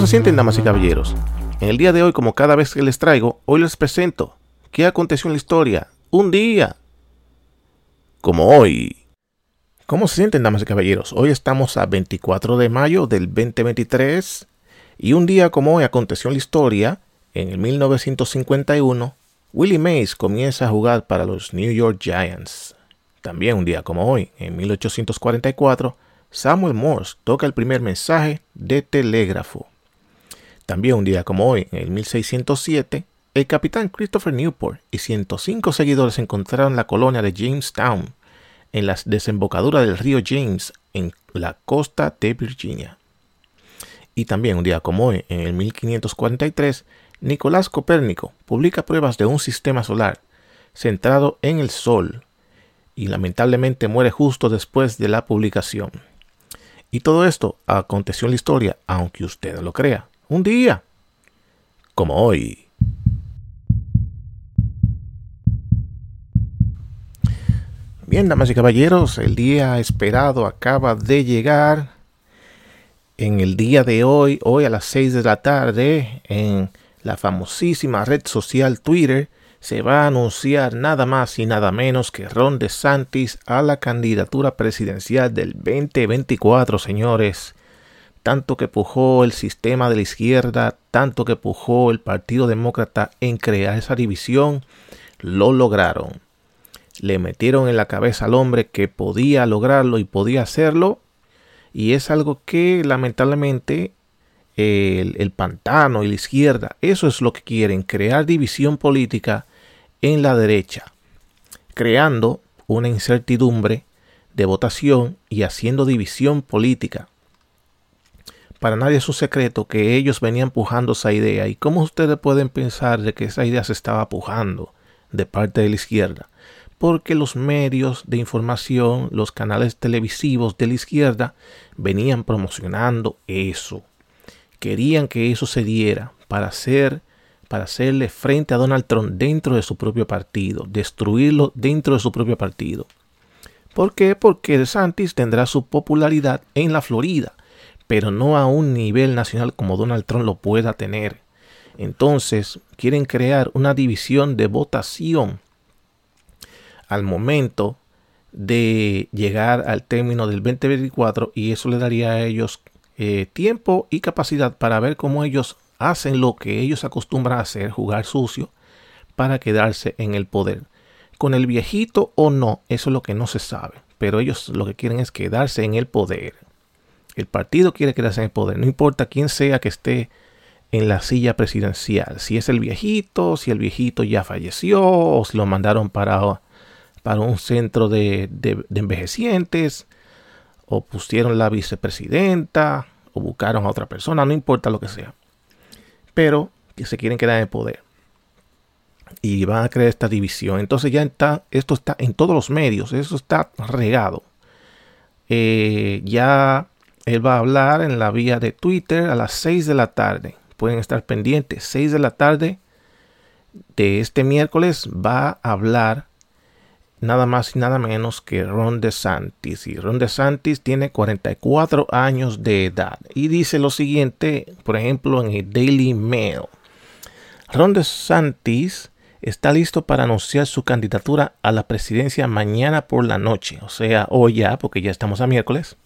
¿Cómo se sienten, damas y caballeros? En el día de hoy, como cada vez que les traigo, hoy les presento qué aconteció en la historia. Un día. Como hoy. ¿Cómo se sienten, damas y caballeros? Hoy estamos a 24 de mayo del 2023 y un día como hoy aconteció en la historia. En el 1951, Willie Mays comienza a jugar para los New York Giants. También un día como hoy, en 1844, Samuel Morse toca el primer mensaje de telégrafo. También un día como hoy, en 1607, el capitán Christopher Newport y 105 seguidores encontraron la colonia de Jamestown en la desembocadura del río James en la costa de Virginia. Y también un día como hoy, en el 1543, Nicolás Copérnico publica pruebas de un sistema solar centrado en el Sol y lamentablemente muere justo después de la publicación. Y todo esto aconteció en la historia, aunque usted lo crea. Un día, como hoy. Bien, damas y caballeros, el día esperado acaba de llegar. En el día de hoy, hoy a las 6 de la tarde, en la famosísima red social Twitter, se va a anunciar nada más y nada menos que Ron DeSantis a la candidatura presidencial del 2024, señores. Tanto que pujó el sistema de la izquierda, tanto que pujó el Partido Demócrata en crear esa división, lo lograron. Le metieron en la cabeza al hombre que podía lograrlo y podía hacerlo. Y es algo que lamentablemente el, el, pantano y la izquierda, eso es lo que quieren, crear división política en la derecha, creando una incertidumbre de votación y haciendo división política. Para nadie es un secreto que ellos venían pujando esa idea. ¿Y cómo ustedes pueden pensar de que esa idea se estaba pujando de parte de la izquierda? Porque los medios de información, los canales televisivos de la izquierda venían promocionando eso. Querían que eso se diera para hacer para hacerle frente a Donald Trump dentro de su propio partido, destruirlo dentro de su propio partido. ¿Por qué? Porque DeSantis tendrá su popularidad en la Florida, pero no a un nivel nacional como Donald Trump lo pueda tener. Entonces, quieren crear una división de votación al momento de llegar al término del 2024 y eso le daría a ellos eh, tiempo y capacidad para ver cómo ellos hacen lo que ellos acostumbran a hacer, jugar sucio, para quedarse en el poder. Con el viejito o no, eso es lo que no se sabe. Pero ellos lo que quieren es quedarse en el poder. El partido quiere quedarse en el poder. No importa quién sea que esté en la silla presidencial. Si es el viejito, si el viejito ya falleció, o si lo mandaron para, para un centro de, de envejecientes, o pusieron la vicepresidenta, o buscaron a otra persona, no importa lo que sea pero que se quieren quedar en el poder. Y van a crear esta división. Entonces ya está, esto está en todos los medios, eso está regado. Eh, ya él va a hablar en la vía de Twitter a las 6 de la tarde. Pueden estar pendientes. 6 de la tarde de este miércoles va a hablar nada más y nada menos que Ron DeSantis. Y Ron DeSantis tiene 44 años de edad. Y dice lo siguiente, por ejemplo, en el Daily Mail. Ron DeSantis está listo para anunciar su candidatura a la presidencia mañana por la noche. O sea, hoy ya, porque ya estamos a miércoles.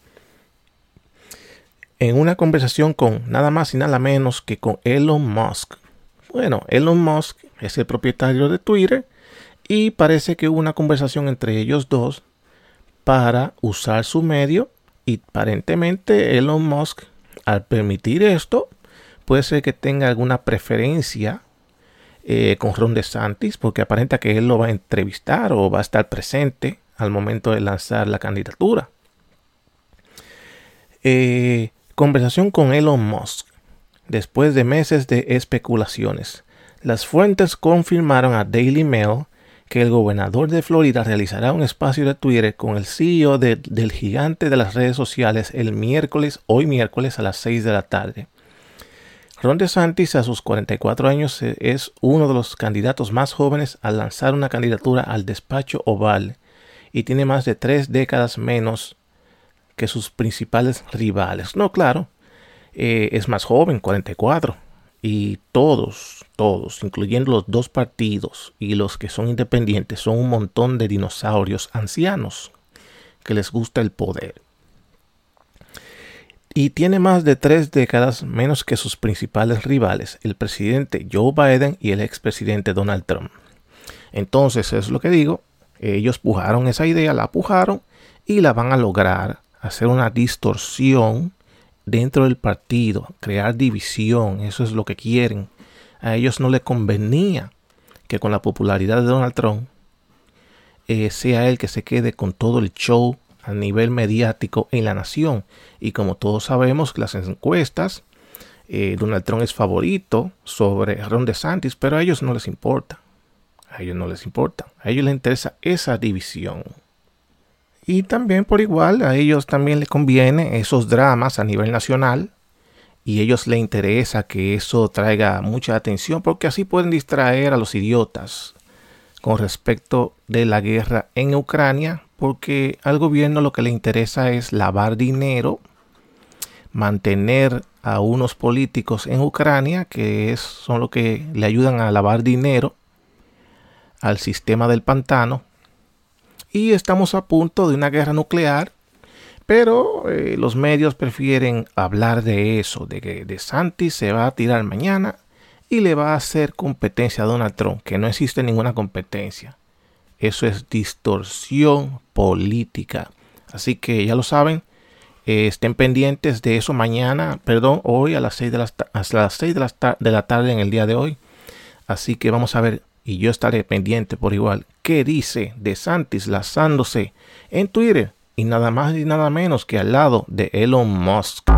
En una conversación con nada más y nada menos que con Elon Musk. Bueno, Elon Musk es el propietario de Twitter y parece que hubo una conversación entre ellos dos para usar su medio y aparentemente Elon Musk al permitir esto puede ser que tenga alguna preferencia eh, con Ron DeSantis porque aparenta que él lo va a entrevistar o va a estar presente al momento de lanzar la candidatura. Eh, conversación con Elon Musk después de meses de especulaciones. Las fuentes confirmaron a Daily Mail que el gobernador de Florida realizará un espacio de Twitter con el CEO del gigante de las redes sociales el miércoles, hoy miércoles a las 6 de la tarde. Ron DeSantis a sus 44 años es uno de los candidatos más jóvenes a lanzar una candidatura al despacho oval y tiene más de tres décadas menos que sus principales rivales. No, claro, eh, es más joven, 44. Y todos, todos, incluyendo los dos partidos y los que son independientes, son un montón de dinosaurios ancianos que les gusta el poder. Y tiene más de tres décadas menos que sus principales rivales, el presidente Joe Biden y el expresidente Donald Trump. Entonces, es lo que digo, ellos pujaron esa idea, la pujaron y la van a lograr hacer una distorsión dentro del partido, crear división, eso es lo que quieren. A ellos no les convenía que con la popularidad de Donald Trump eh, sea él que se quede con todo el show a nivel mediático en la nación. Y como todos sabemos, las encuestas, eh, Donald Trump es favorito sobre Ron DeSantis, pero a ellos no les importa. A ellos no les importa. A ellos les interesa esa división. Y también por igual a ellos también les conviene esos dramas a nivel nacional y a ellos les interesa que eso traiga mucha atención porque así pueden distraer a los idiotas con respecto de la guerra en Ucrania porque al gobierno lo que le interesa es lavar dinero, mantener a unos políticos en Ucrania que es, son los que le ayudan a lavar dinero al sistema del pantano y estamos a punto de una guerra nuclear, pero eh, los medios prefieren hablar de eso, de que De Santis se va a tirar mañana y le va a hacer competencia a Donald Trump, que no existe ninguna competencia. Eso es distorsión política. Así que ya lo saben, eh, estén pendientes de eso mañana, perdón, hoy a las 6 de, las, las 6 de, la, de la tarde en el día de hoy. Así que vamos a ver y yo estaré pendiente por igual qué dice de Santis lanzándose en Twitter y nada más y nada menos que al lado de Elon Musk.